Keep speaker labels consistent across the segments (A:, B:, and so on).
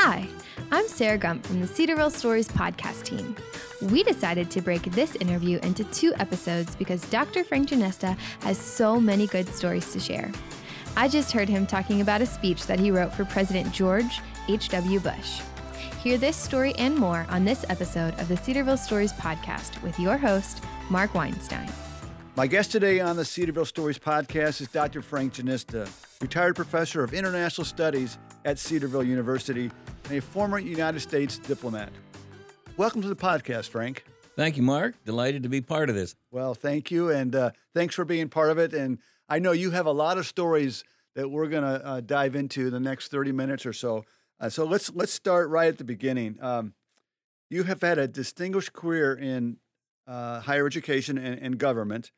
A: Hi, I'm Sarah Gump from the Cedarville Stories podcast team. We decided to break this interview into two episodes because Dr. Frank Jenista has so many good stories to share. I just heard him talking about a speech that he wrote for President George H.W. Bush. Hear this story and more on this episode of the Cedarville Stories podcast with your host, Mark Weinstein.
B: My guest today on the Cedarville Stories podcast is Dr. Frank Jenista, retired professor of international studies at Cedarville University and a former United States diplomat. Welcome to the podcast, Frank.
C: Thank you, Mark. Delighted to be part of this.
B: Well, thank you, and uh, thanks for being part of it. And I know you have a lot of stories that we're going to uh, dive into the next 30 minutes or so. Uh, so let's let's start right at the beginning. Um, you have had a distinguished career in uh, higher education and, and government.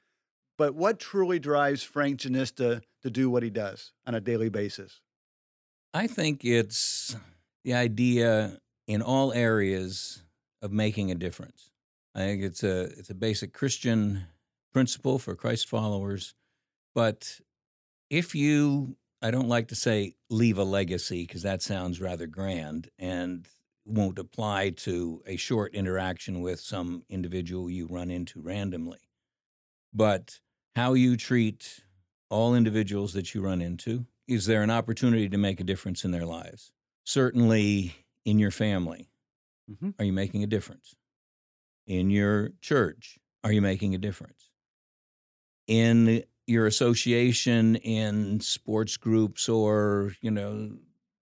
B: But what truly drives Frank Jenista to do what he does on a daily basis?
C: I think it's the idea in all areas of making a difference. I think it's a it's a basic Christian principle for Christ followers. But if you I don't like to say leave a legacy because that sounds rather grand and won't apply to a short interaction with some individual you run into randomly. But how you treat all individuals that you run into. Is there an opportunity to make a difference in their lives? Certainly in your family. Mm-hmm. Are you making a difference? In your church, are you making a difference? In your association, in sports groups, or, you know,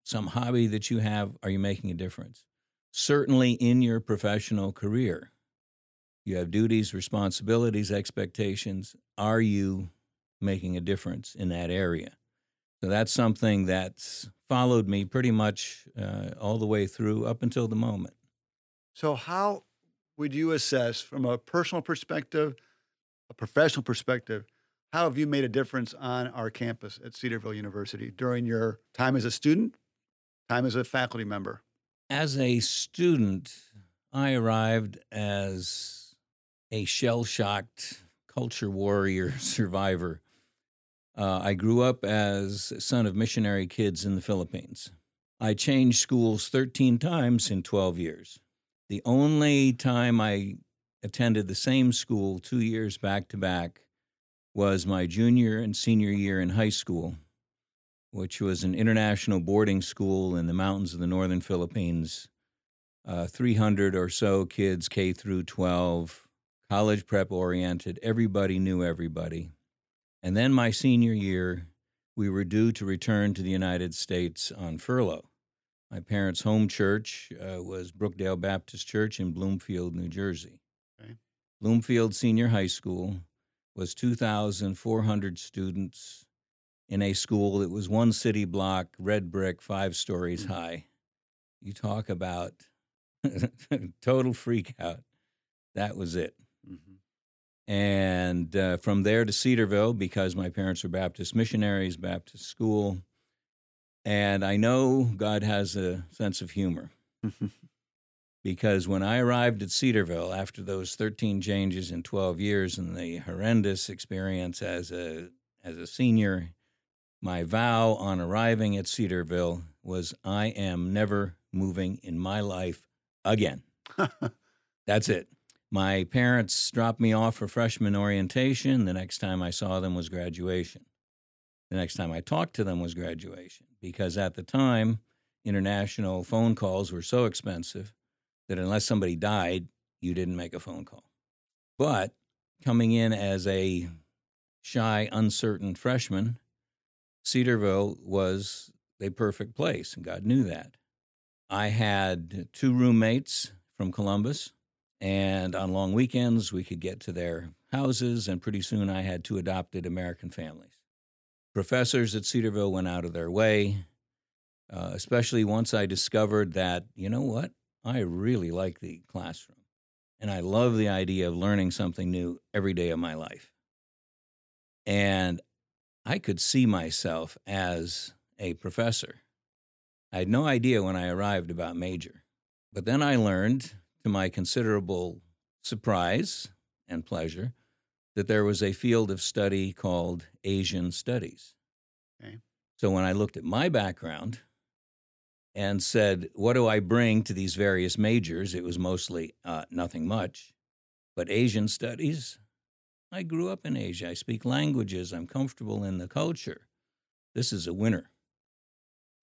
C: some hobby that you have, are you making a difference? Certainly in your professional career, you have duties, responsibilities, expectations. Are you making a difference in that area? So that's something that's followed me pretty much uh, all the way through up until the moment.
B: So, how would you assess from a personal perspective, a professional perspective, how have you made a difference on our campus at Cedarville University during your time as a student, time as a faculty member?
C: As a student, I arrived as a shell shocked culture warrior survivor. Uh, I grew up as son of missionary kids in the Philippines. I changed schools 13 times in 12 years. The only time I attended the same school two years back to back was my junior and senior year in high school, which was an international boarding school in the mountains of the northern Philippines. Uh, 300 or so kids, K through 12, college prep oriented. Everybody knew everybody. And then my senior year, we were due to return to the United States on furlough. My parents' home church uh, was Brookdale Baptist Church in Bloomfield, New Jersey. Okay. Bloomfield Senior High School was 2,400 students in a school that was one city block, red brick, five stories mm-hmm. high. You talk about total freak out. That was it. And uh, from there to Cedarville, because my parents were Baptist missionaries, Baptist school. And I know God has a sense of humor. because when I arrived at Cedarville after those 13 changes in 12 years and the horrendous experience as a, as a senior, my vow on arriving at Cedarville was I am never moving in my life again. That's it. My parents dropped me off for freshman orientation. The next time I saw them was graduation. The next time I talked to them was graduation because at the time, international phone calls were so expensive that unless somebody died, you didn't make a phone call. But coming in as a shy, uncertain freshman, Cedarville was a perfect place, and God knew that. I had two roommates from Columbus and on long weekends, we could get to their houses, and pretty soon I had two adopted American families. Professors at Cedarville went out of their way, uh, especially once I discovered that, you know what, I really like the classroom. And I love the idea of learning something new every day of my life. And I could see myself as a professor. I had no idea when I arrived about major. But then I learned to my considerable surprise and pleasure, that there was a field of study called Asian Studies. Okay. So when I looked at my background and said, What do I bring to these various majors? It was mostly uh, nothing much, but Asian studies. I grew up in Asia. I speak languages. I'm comfortable in the culture. This is a winner.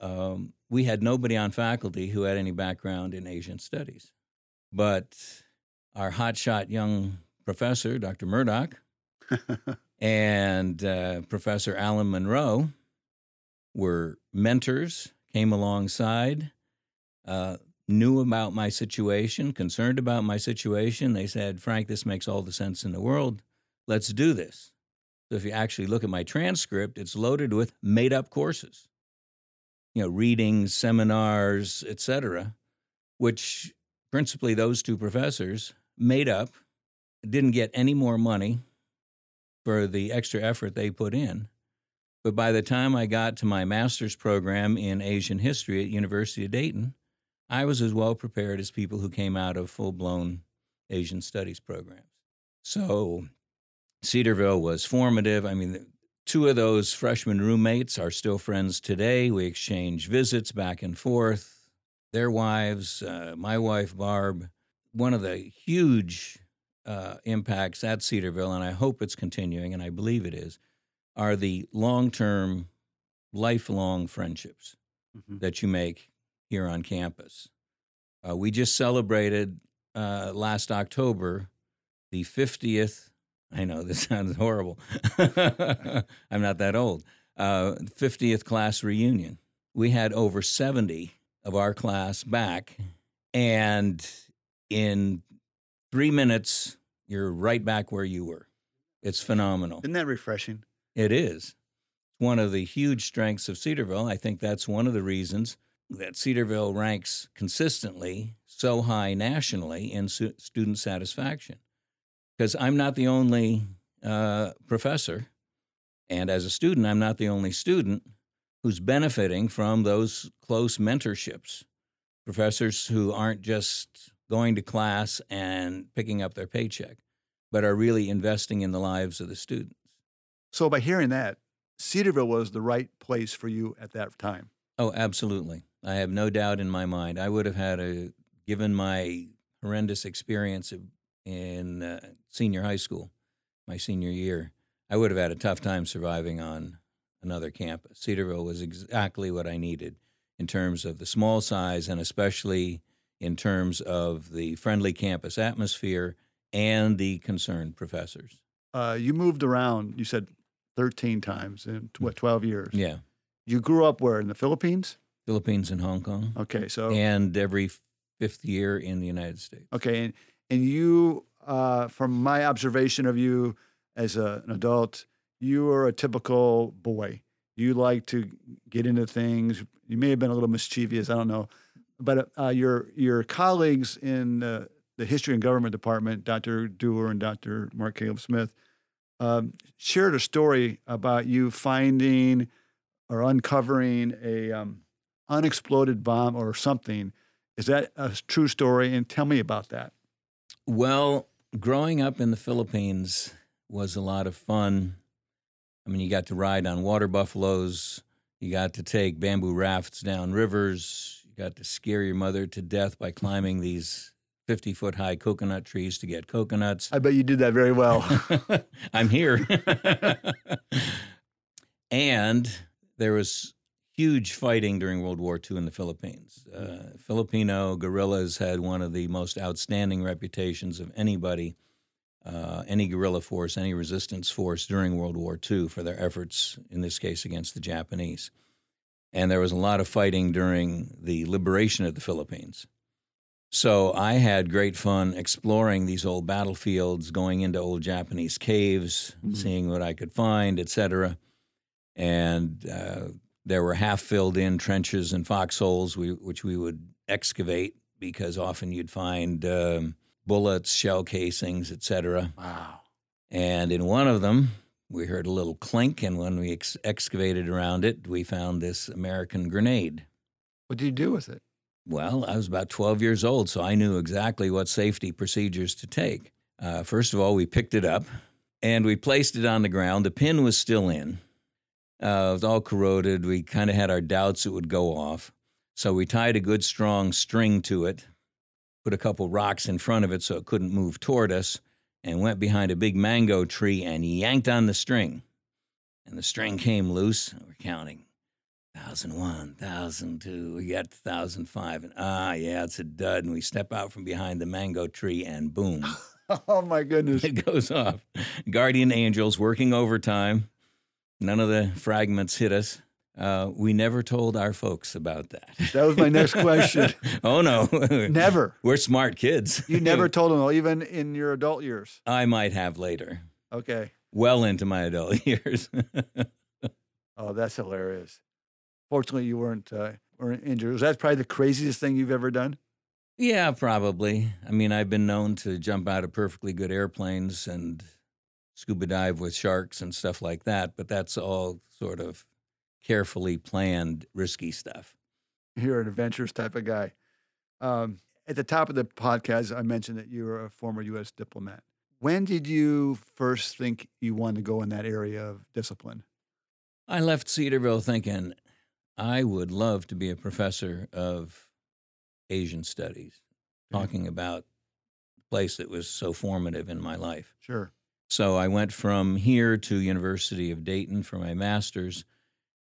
C: Um, we had nobody on faculty who had any background in Asian studies. But our hotshot young professor, Dr. Murdoch, and uh, Professor Alan Monroe were mentors came alongside, uh, knew about my situation, concerned about my situation. They said, Frank, this makes all the sense in the world. Let's do this. So if you actually look at my transcript, it's loaded with made up courses, you know, readings, seminars, etc., which principally those two professors made up, didn't get any more money for the extra effort they put in. But by the time I got to my master's program in Asian history at University of Dayton, I was as well prepared as people who came out of full-blown Asian studies programs. So Cedarville was formative. I mean, two of those freshman roommates are still friends today. We exchange visits back and forth. Their wives, uh, my wife Barb. One of the huge uh, impacts at Cedarville, and I hope it's continuing, and I believe it is, are the long term, lifelong friendships mm-hmm. that you make here on campus. Uh, we just celebrated uh, last October the 50th. I know this sounds horrible. I'm not that old. Uh, 50th class reunion. We had over 70 of our class back, and in three minutes, you're right back where you were. It's phenomenal.
B: Isn't that refreshing?
C: It is. One of the huge strengths of Cedarville. I think that's one of the reasons that Cedarville ranks consistently so high nationally in su- student satisfaction. Because I'm not the only uh, professor, and as a student, I'm not the only student who's benefiting from those close mentorships. Professors who aren't just going to class and picking up their paycheck, but are really investing in the lives of the students.
B: So by hearing that, Cedarville was the right place for you at that time.
C: Oh, absolutely. I have no doubt in my mind. I would have had a, given my horrendous experience in uh, senior high school, my senior year, I would have had a tough time surviving on another campus. Cedarville was exactly what I needed in terms of the small size and especially in terms of the friendly campus atmosphere and the concerned professors.
B: Uh, you moved around. You said 13 times in what 12 years.
C: Yeah.
B: You grew up where in the Philippines?
C: Philippines and Hong Kong.
B: Okay, so
C: and every fifth year in the United States.
B: Okay, and and you, uh, from my observation of you as a, an adult, you are a typical boy. You like to get into things. You may have been a little mischievous. I don't know, but uh, your your colleagues in the history and government department, Dr. Dewar and Dr. Mark Caleb Smith, um, shared a story about you finding or uncovering a um, unexploded bomb or something. Is that a true story? And tell me about that.
C: Well, growing up in the Philippines was a lot of fun. I mean, you got to ride on water buffaloes. You got to take bamboo rafts down rivers. You got to scare your mother to death by climbing these 50 foot high coconut trees to get coconuts.
B: I bet you did that very well.
C: I'm here. and there was huge fighting during World War II in the Philippines. Uh, Filipino guerrillas had one of the most outstanding reputations of anybody, uh, any guerrilla force, any resistance force during World War II for their efforts, in this case, against the Japanese. And there was a lot of fighting during the liberation of the Philippines. So I had great fun exploring these old battlefields, going into old Japanese caves, mm-hmm. seeing what I could find, etc. And uh, there were half filled in trenches and foxholes, we, which we would excavate because often you'd find um, bullets, shell casings, etc.
B: Wow.
C: And in one of them, we heard a little clink, and when we ex- excavated around it, we found this American grenade.
B: What did you do with it?
C: Well, I was about 12 years old, so I knew exactly what safety procedures to take. Uh, first of all, we picked it up and we placed it on the ground. The pin was still in, uh, it was all corroded. We kind of had our doubts it would go off. So we tied a good strong string to it, put a couple rocks in front of it so it couldn't move toward us, and went behind a big mango tree and yanked on the string. And the string came loose. We're counting. Thousand one, thousand two, we got thousand five, and ah, yeah, it's a dud. And we step out from behind the mango tree, and boom,
B: Oh my goodness.
C: it goes off. Guardian angels working overtime. None of the fragments hit us. Uh, we never told our folks about that.
B: That was my next question.
C: oh no,
B: Never.
C: We're smart kids.
B: You never told them, even in your adult years.
C: I might have later,
B: Okay.
C: well into my adult years.
B: Oh, that's hilarious. Fortunately, you weren't uh, weren't injured. Was that probably the craziest thing you've ever done?
C: yeah, probably. I mean, I've been known to jump out of perfectly good airplanes and scuba dive with sharks and stuff like that, but that's all sort of carefully planned, risky stuff.
B: You're an adventurous type of guy. Um, at the top of the podcast, I mentioned that you were a former U.S. diplomat. When did you first think you wanted to go in that area of discipline?
C: I left Cedarville thinking I would love to be a professor of Asian studies, talking about the place that was so formative in my life.
B: Sure.
C: So I went from here to University of Dayton for my master's,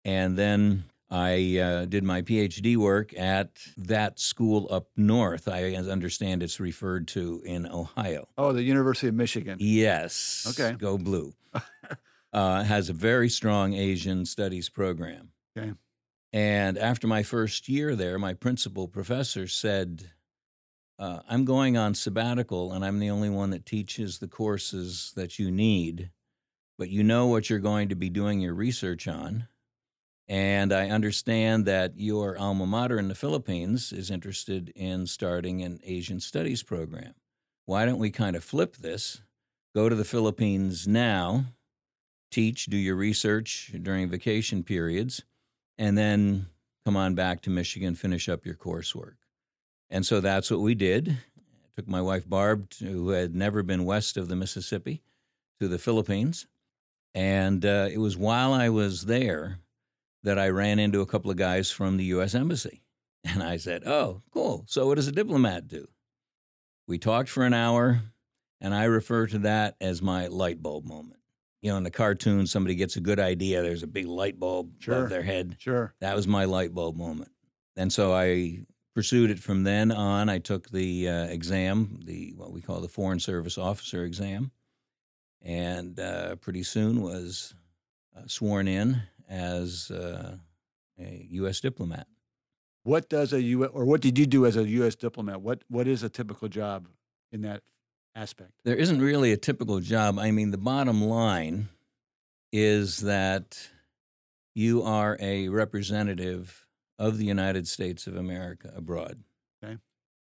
C: and then I uh, did my PhD work at that school up north. I understand it's referred to in Ohio.
B: Oh, the University of Michigan.
C: Yes.
B: Okay.
C: Go blue. uh, has a very strong Asian studies program.
B: Okay.
C: And after my first year there, my principal professor said, uh, I'm going on sabbatical and I'm the only one that teaches the courses that you need, but you know what you're going to be doing your research on. And I understand that your alma mater in the Philippines is interested in starting an Asian studies program. Why don't we kind of flip this? Go to the Philippines now, teach, do your research during vacation periods, and then come on back to Michigan, finish up your coursework. And so that's what we did. I took my wife Barb, to, who had never been west of the Mississippi, to the Philippines. And uh, it was while I was there that I ran into a couple of guys from the U.S. Embassy. And I said, Oh, cool. So what does a diplomat do? We talked for an hour, and I refer to that as my light bulb moment. You know, in the cartoon, somebody gets a good idea, there's a big light bulb
B: Sure.
C: above their head.
B: Sure.
C: That was my light bulb moment. And so I pursued it from then on. I took the uh, exam, the what we call the Foreign Service Officer exam, and uh, pretty soon was uh, sworn in as uh, a U.S. diplomat.
B: What does a U. or what did you do as a U.S. diplomat? What What is a typical job in that aspect?
C: There isn't really a typical job. I mean, the bottom line is that you are a representative of the United States of America abroad.
B: Okay.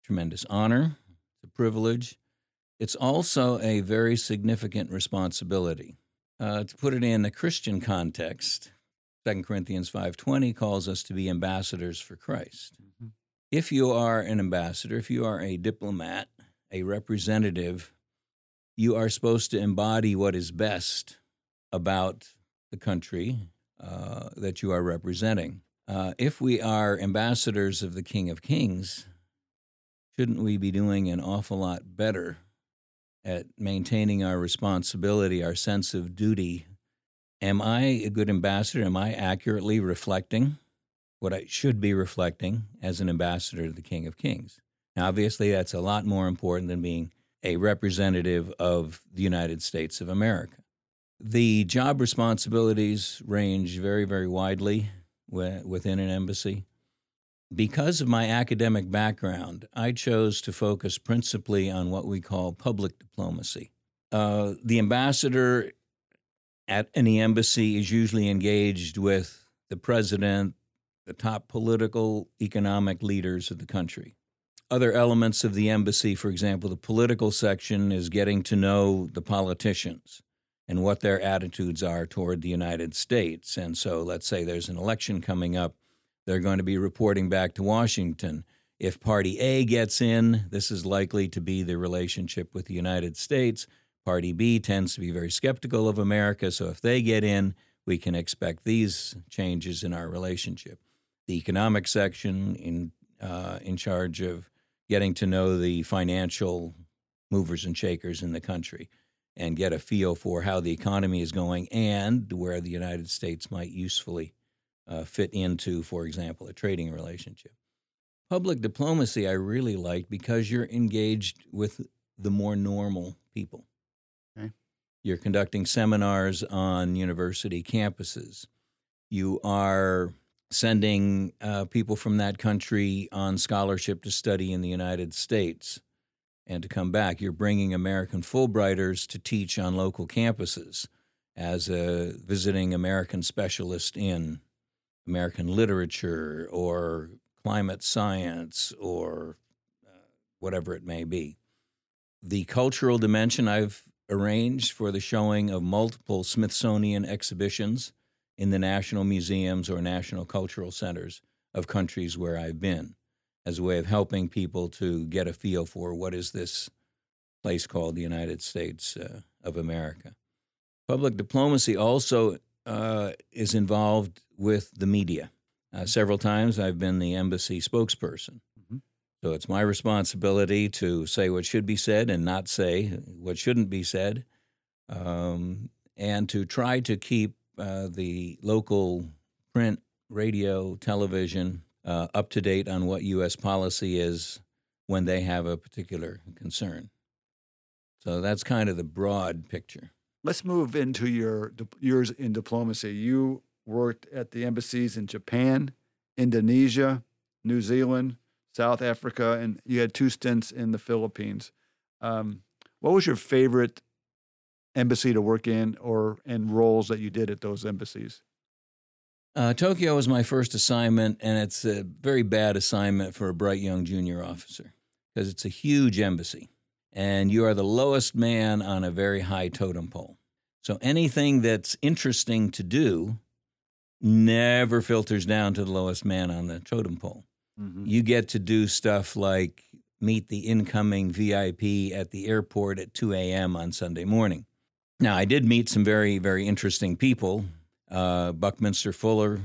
C: Tremendous honor, it's a privilege. It's also a very significant responsibility. Uh, to put it in a Christian context, 2 Corinthians 5:20 calls us to be ambassadors for Christ.
B: Mhm.
C: If you are an ambassador, if you are a diplomat, a representative, you are supposed to embody what is best about the country uh, that you are representing. Uh, if we are ambassadors of the King of Kings, shouldn't we be doing an awful lot better at maintaining our responsibility, our sense of duty? Am I a good ambassador? Am I accurately reflecting what I should be reflecting as an ambassador to the King of Kings? Now, obviously, that's a lot more important than being a representative of the United States of America. The job responsibilities range very, very widely within an embassy. Because of my academic background, I chose to focus principally on what we call public diplomacy. Uh, the ambassador at any embassy is usually engaged with the president, the top political, economic leaders of the country. Other elements of the embassy, for example, the political section is getting to know the politicians and what their attitudes are toward the United States. And so, let's say there's an election coming up, they're going to be reporting back to Washington. If Party A gets in, this is likely to be the relationship with the United States. Party B tends to be very skeptical of America, so if they get in, we can expect these changes in our relationship. the economic section, in uh, in charge of getting to know the financial movers and shakers in the country and get a feel for how the economy is going and where the United States might usefully uh, fit into, for example, a trading relationship. Public diplomacy I really like because you're engaged with the more normal people. You're conducting seminars on university campuses. You are sending uh, people from that country on scholarship to study in the United States and to come back. You're bringing American Fulbrighters to teach on local campuses as a visiting American specialist in American literature or climate science or uh, whatever it may be. The cultural dimension I've arranged for the showing of multiple Smithsonian exhibitions in the national museums or national cultural centers of countries where I've been as a way of helping people to get a feel for what is this place called the United States uh, of America. Public diplomacy also uh, is involved with the media. Uh, several times I've been the embassy spokesperson. So it's my responsibility to say what should be said and not say what shouldn't be said, um, and to try to keep uh, the local print, radio, television uh, up to date on what U.S. policy is when they have a particular concern. So that's kind of the broad picture.
B: Let's move into your years in diplomacy. You worked at the embassies in Japan, Indonesia, New Zealand, South Africa, and you had two stints in the Philippines. Um, what was your favorite embassy to work in, or and roles that you did at those embassies?
C: Uh, Tokyo was my first assignment, and it's a very bad assignment for a bright young junior officer because it's a huge embassy, and you are the lowest man on a very high totem pole. So anything that's interesting to do never filters down to the lowest man on the totem pole.
B: Mm-hmm.
C: You get to do stuff like meet the incoming VIP at the airport at 2 a.m. on Sunday morning. Now, I did meet some very, very interesting people. Uh, Buckminster Fuller,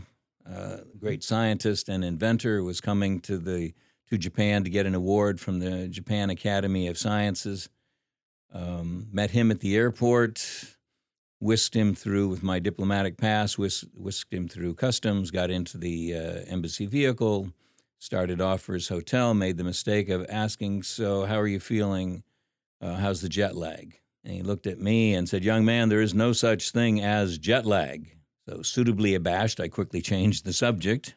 C: uh, great scientist and inventor, was coming to the to Japan to get an award from the Japan Academy of Sciences. Um, met him at the airport, whisked him through with my diplomatic pass, whisk, whisked him through customs, got into the uh, embassy vehicle, started off for his hotel, made the mistake of asking, "So, how are you feeling? Uh, how's the jet lag?" And he looked at me and said, Young man, there is no such thing as jet lag. So, suitably abashed, I quickly changed the subject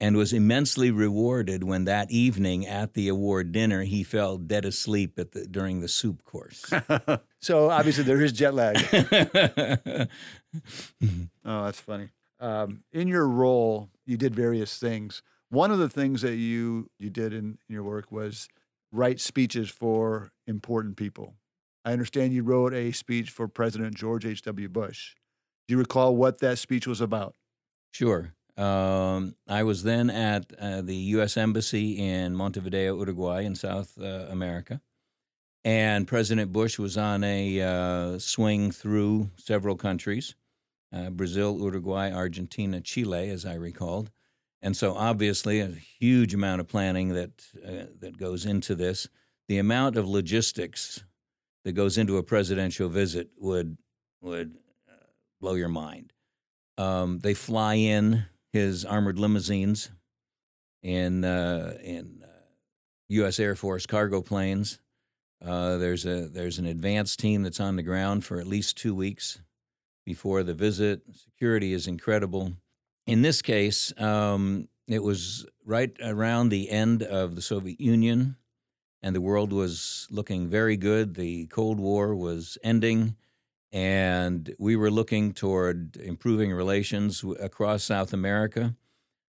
C: and was immensely rewarded when that evening at the award dinner he fell dead asleep at the, during the soup course.
B: so, obviously, there is jet lag. oh, that's funny. Um, in your role, you did various things. One of the things that you you did in, in your work was write speeches for important people. I understand you wrote a speech for President George H.W. Bush. Do you recall what that speech was about?
C: Sure. Um, I was then at uh, the U.S. Embassy in Montevideo, Uruguay, in South uh, America. And President Bush was on a uh, swing through several countries uh, Brazil, Uruguay, Argentina, Chile, as I recalled. And so, obviously, a huge amount of planning that, uh, that goes into this. The amount of logistics that goes into a presidential visit would would uh, blow your mind. Um, they fly in his armored limousines in uh, in uh, U.S. Air Force cargo planes. Uh, there's a there's an advance team that's on the ground for at least two weeks before the visit. Security is incredible. In this case, um, it was right around the end of the Soviet Union and the world was looking very good. The Cold War was ending, and we were looking toward improving relations across South America.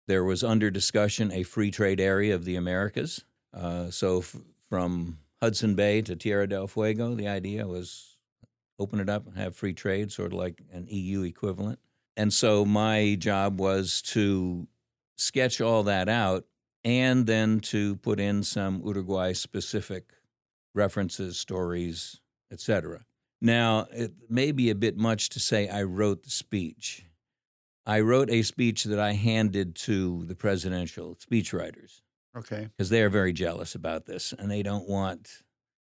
C: There was under discussion a free trade area of the Americas. Uh, so, f- from Hudson Bay to Tierra del Fuego, the idea was open it up and have free trade, sort of like an EU equivalent. And so, my job was to sketch all that out and then to put in some Uruguay specific references, stories, etc. Now, it may be a bit much to say I wrote the speech, I wrote a speech that I handed to the presidential speechwriters
B: Okay.
C: because they are very jealous about this and they don't want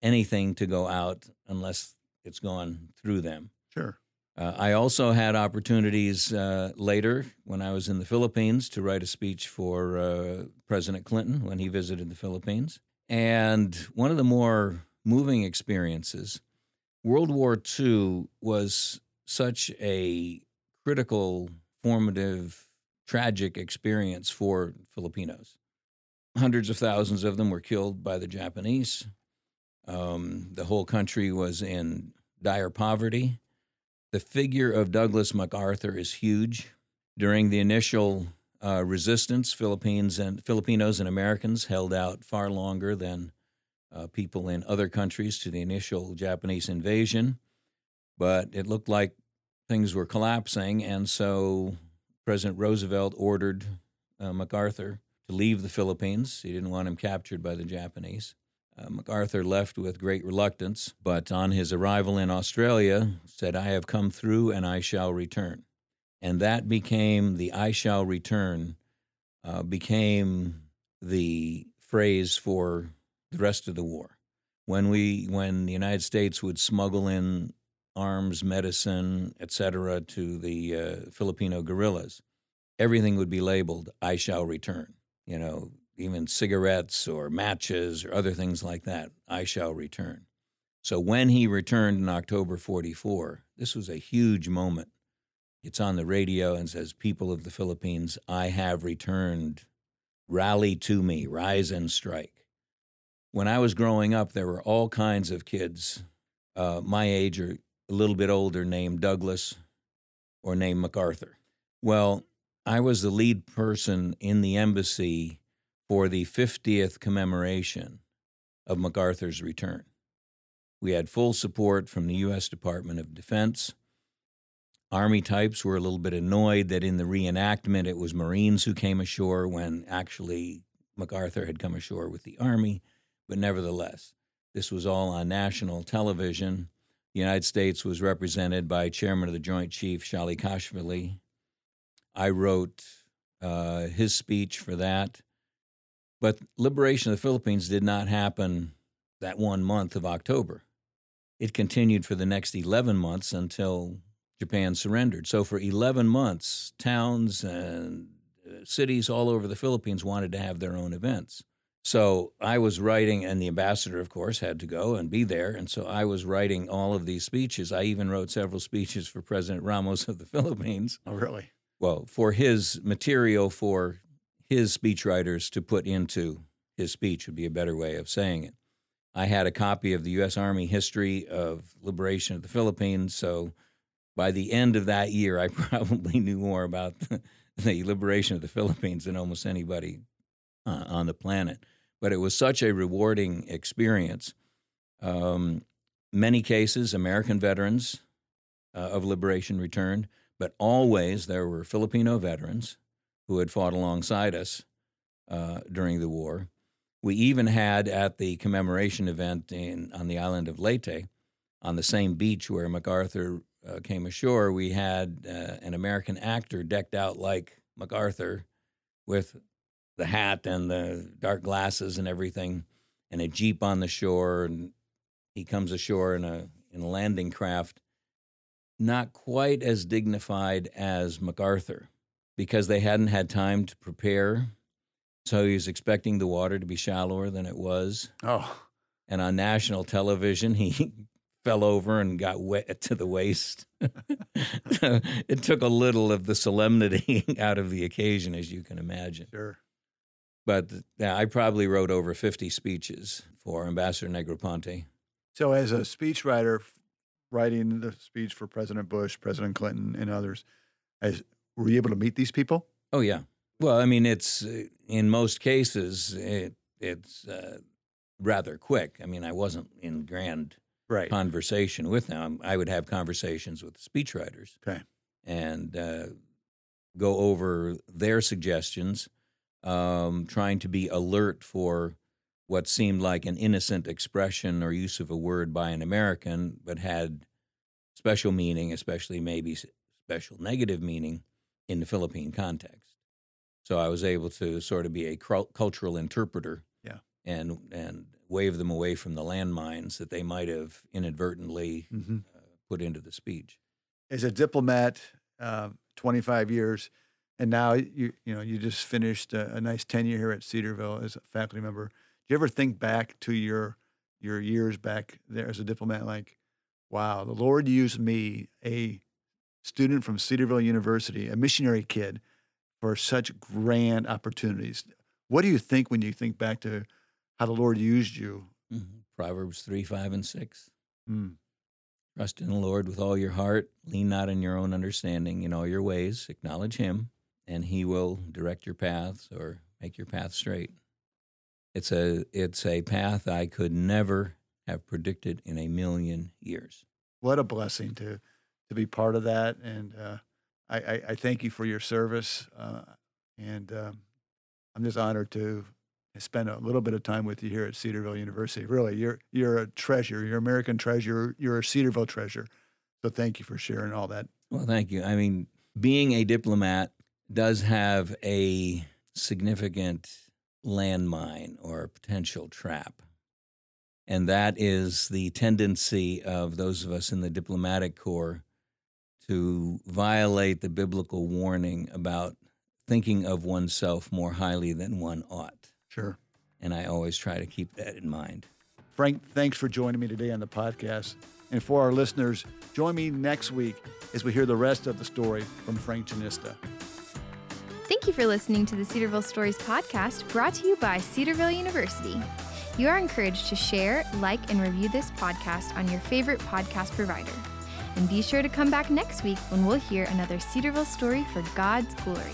C: anything to go out unless it's gone through them.
B: Sure.
C: Uh, I also had opportunities uh, later when I was in the Philippines to write a speech for uh, President Clinton when he visited the Philippines. And one of the more moving experiences, World War II was such a critical, formative, tragic experience for Filipinos. Hundreds of thousands of them were killed by the Japanese. Um, the whole country was in dire poverty. The figure of Douglas MacArthur is huge. During the initial uh, resistance, Philippines and Filipinos and Americans held out far longer than uh, people in other countries to the initial Japanese invasion. But it looked like things were collapsing, and so President Roosevelt ordered uh, MacArthur to leave the Philippines. He didn't want him captured by the Japanese. Uh, MacArthur left with great reluctance, but on his arrival in Australia, said, I have come through and I shall return. And that became the I shall return, uh, became the phrase for the rest of the war. When, we, when the United States would smuggle in arms, medicine, etc., to the uh, Filipino guerrillas, everything would be labeled, I shall return. You know, even cigarettes or matches or other things like that, I shall return. So when he returned in October 44, this was a huge moment. It's on the radio and says, People of the Philippines, I have returned. Rally to me, rise and strike. When I was growing up, there were all kinds of kids uh, my age or a little bit older named Douglas or named MacArthur. Well, I was the lead person in the embassy for the 50th commemoration of MacArthur's return. We had full support from the U.S. Department of Defense. Army types were a little bit annoyed that in the reenactment it was Marines who came ashore when actually MacArthur had come ashore with the Army, but nevertheless, this was all on national television. The United States was represented by Chairman of the Joint Chief Shalikashvili. I wrote uh, his speech for that. But liberation of the Philippines did not happen that one month of October. It continued for the next 11 months until Japan surrendered. So for 11 months, towns and uh, cities all over the Philippines wanted to have their own events. So I was writing, and the ambassador, of course, had to go and be there. And so I was writing all of these speeches. I even wrote several speeches for President Ramos of the Philippines.
B: Oh, really?
C: Well, for his material for his speechwriters to put into his speech would be a better way of saying it. I had a copy of the U.S. Army history of liberation of the Philippines. So by the end of that year, I probably knew more about the, liberation of the Philippines than almost anybody uh, on the planet. But it was such a rewarding experience. Um, many cases, American veterans uh, of liberation returned, but always there were Filipino veterans who had fought alongside us uh, during the war. We even had at the commemoration event in, on the island of Leyte, on the same beach where MacArthur uh, came ashore, we had uh, an American actor decked out like MacArthur with the hat and the dark glasses and everything, and a jeep on the shore. And he comes ashore in a in a landing craft, not quite as dignified as MacArthur, because they hadn't had time to prepare. So he was expecting the water to be shallower than it was.
B: Oh,
C: And on national television, he fell over and got wet to the waist. it took a little of the solemnity out of the occasion, as you can imagine.
B: sure.
C: But yeah, I probably wrote over 50 speeches for Ambassador Negroponte.
B: So, as a speechwriter, writing the speech for President Bush, President Clinton, and others, as, were you able to meet these people?
C: Oh, yeah. Well, I mean, it's uh, in most cases, it, it's uh, rather quick. I mean, I wasn't in grand
B: Right.
C: conversation with them. I would have conversations with the speechwriters.
B: Okay.
C: And uh, go over their suggestions, um, trying to be alert for what seemed like an innocent expression or use of a word by an American, but had special meaning, especially maybe special negative meaning in the Philippine context. So I was able to sort of be a cultural interpreter
B: yeah.
C: and, and wave them away from the landmines that they might have inadvertently mm-hmm. uh, put into the speech.
B: As a diplomat, uh, 25 years, and now you you know you just finished a, a nice tenure here at Cedarville as a faculty member. Do you ever think back to your your years back there as a diplomat, like, wow, the Lord used me, a student from Cedarville University, a missionary kid, for such grand opportunities. What do you think when you think back to how the Lord used you?
C: Mm-hmm. Proverbs 3, 5, and 6.
B: Mm.
C: Trust in the Lord with all your heart. Lean not in your own understanding. In all your ways, acknowledge Him, and He will direct your paths or make your path straight. It's a it's a path I could never have predicted in a million years.
B: What a blessing to to be part of that, and uh, I, I, I, thank you for your service, uh, and um, I'm just honored to spend a little bit of time with you here at Cedarville University. Really, you're you're a treasure. You're American treasure. You're a Cedarville treasure. So thank you for sharing all that.
C: Well, thank you. I mean, being a diplomat does have a significant landmine or potential trap. And that is the tendency of those of us in the diplomatic corps to violate the biblical warning about thinking of oneself more highly than one ought.
B: Sure.
C: And I always try to keep that in mind.
B: Frank, thanks for joining me today on the podcast. And for our listeners, join me next week as we hear the rest of the story from Frank Jenista.
A: Thank you for listening to the Cedarville Stories podcast brought to you by Cedarville University. You are encouraged to share, like, and review this podcast on your favorite podcast provider. And be sure to come back next week when we'll hear another Cedarville story for God's glory.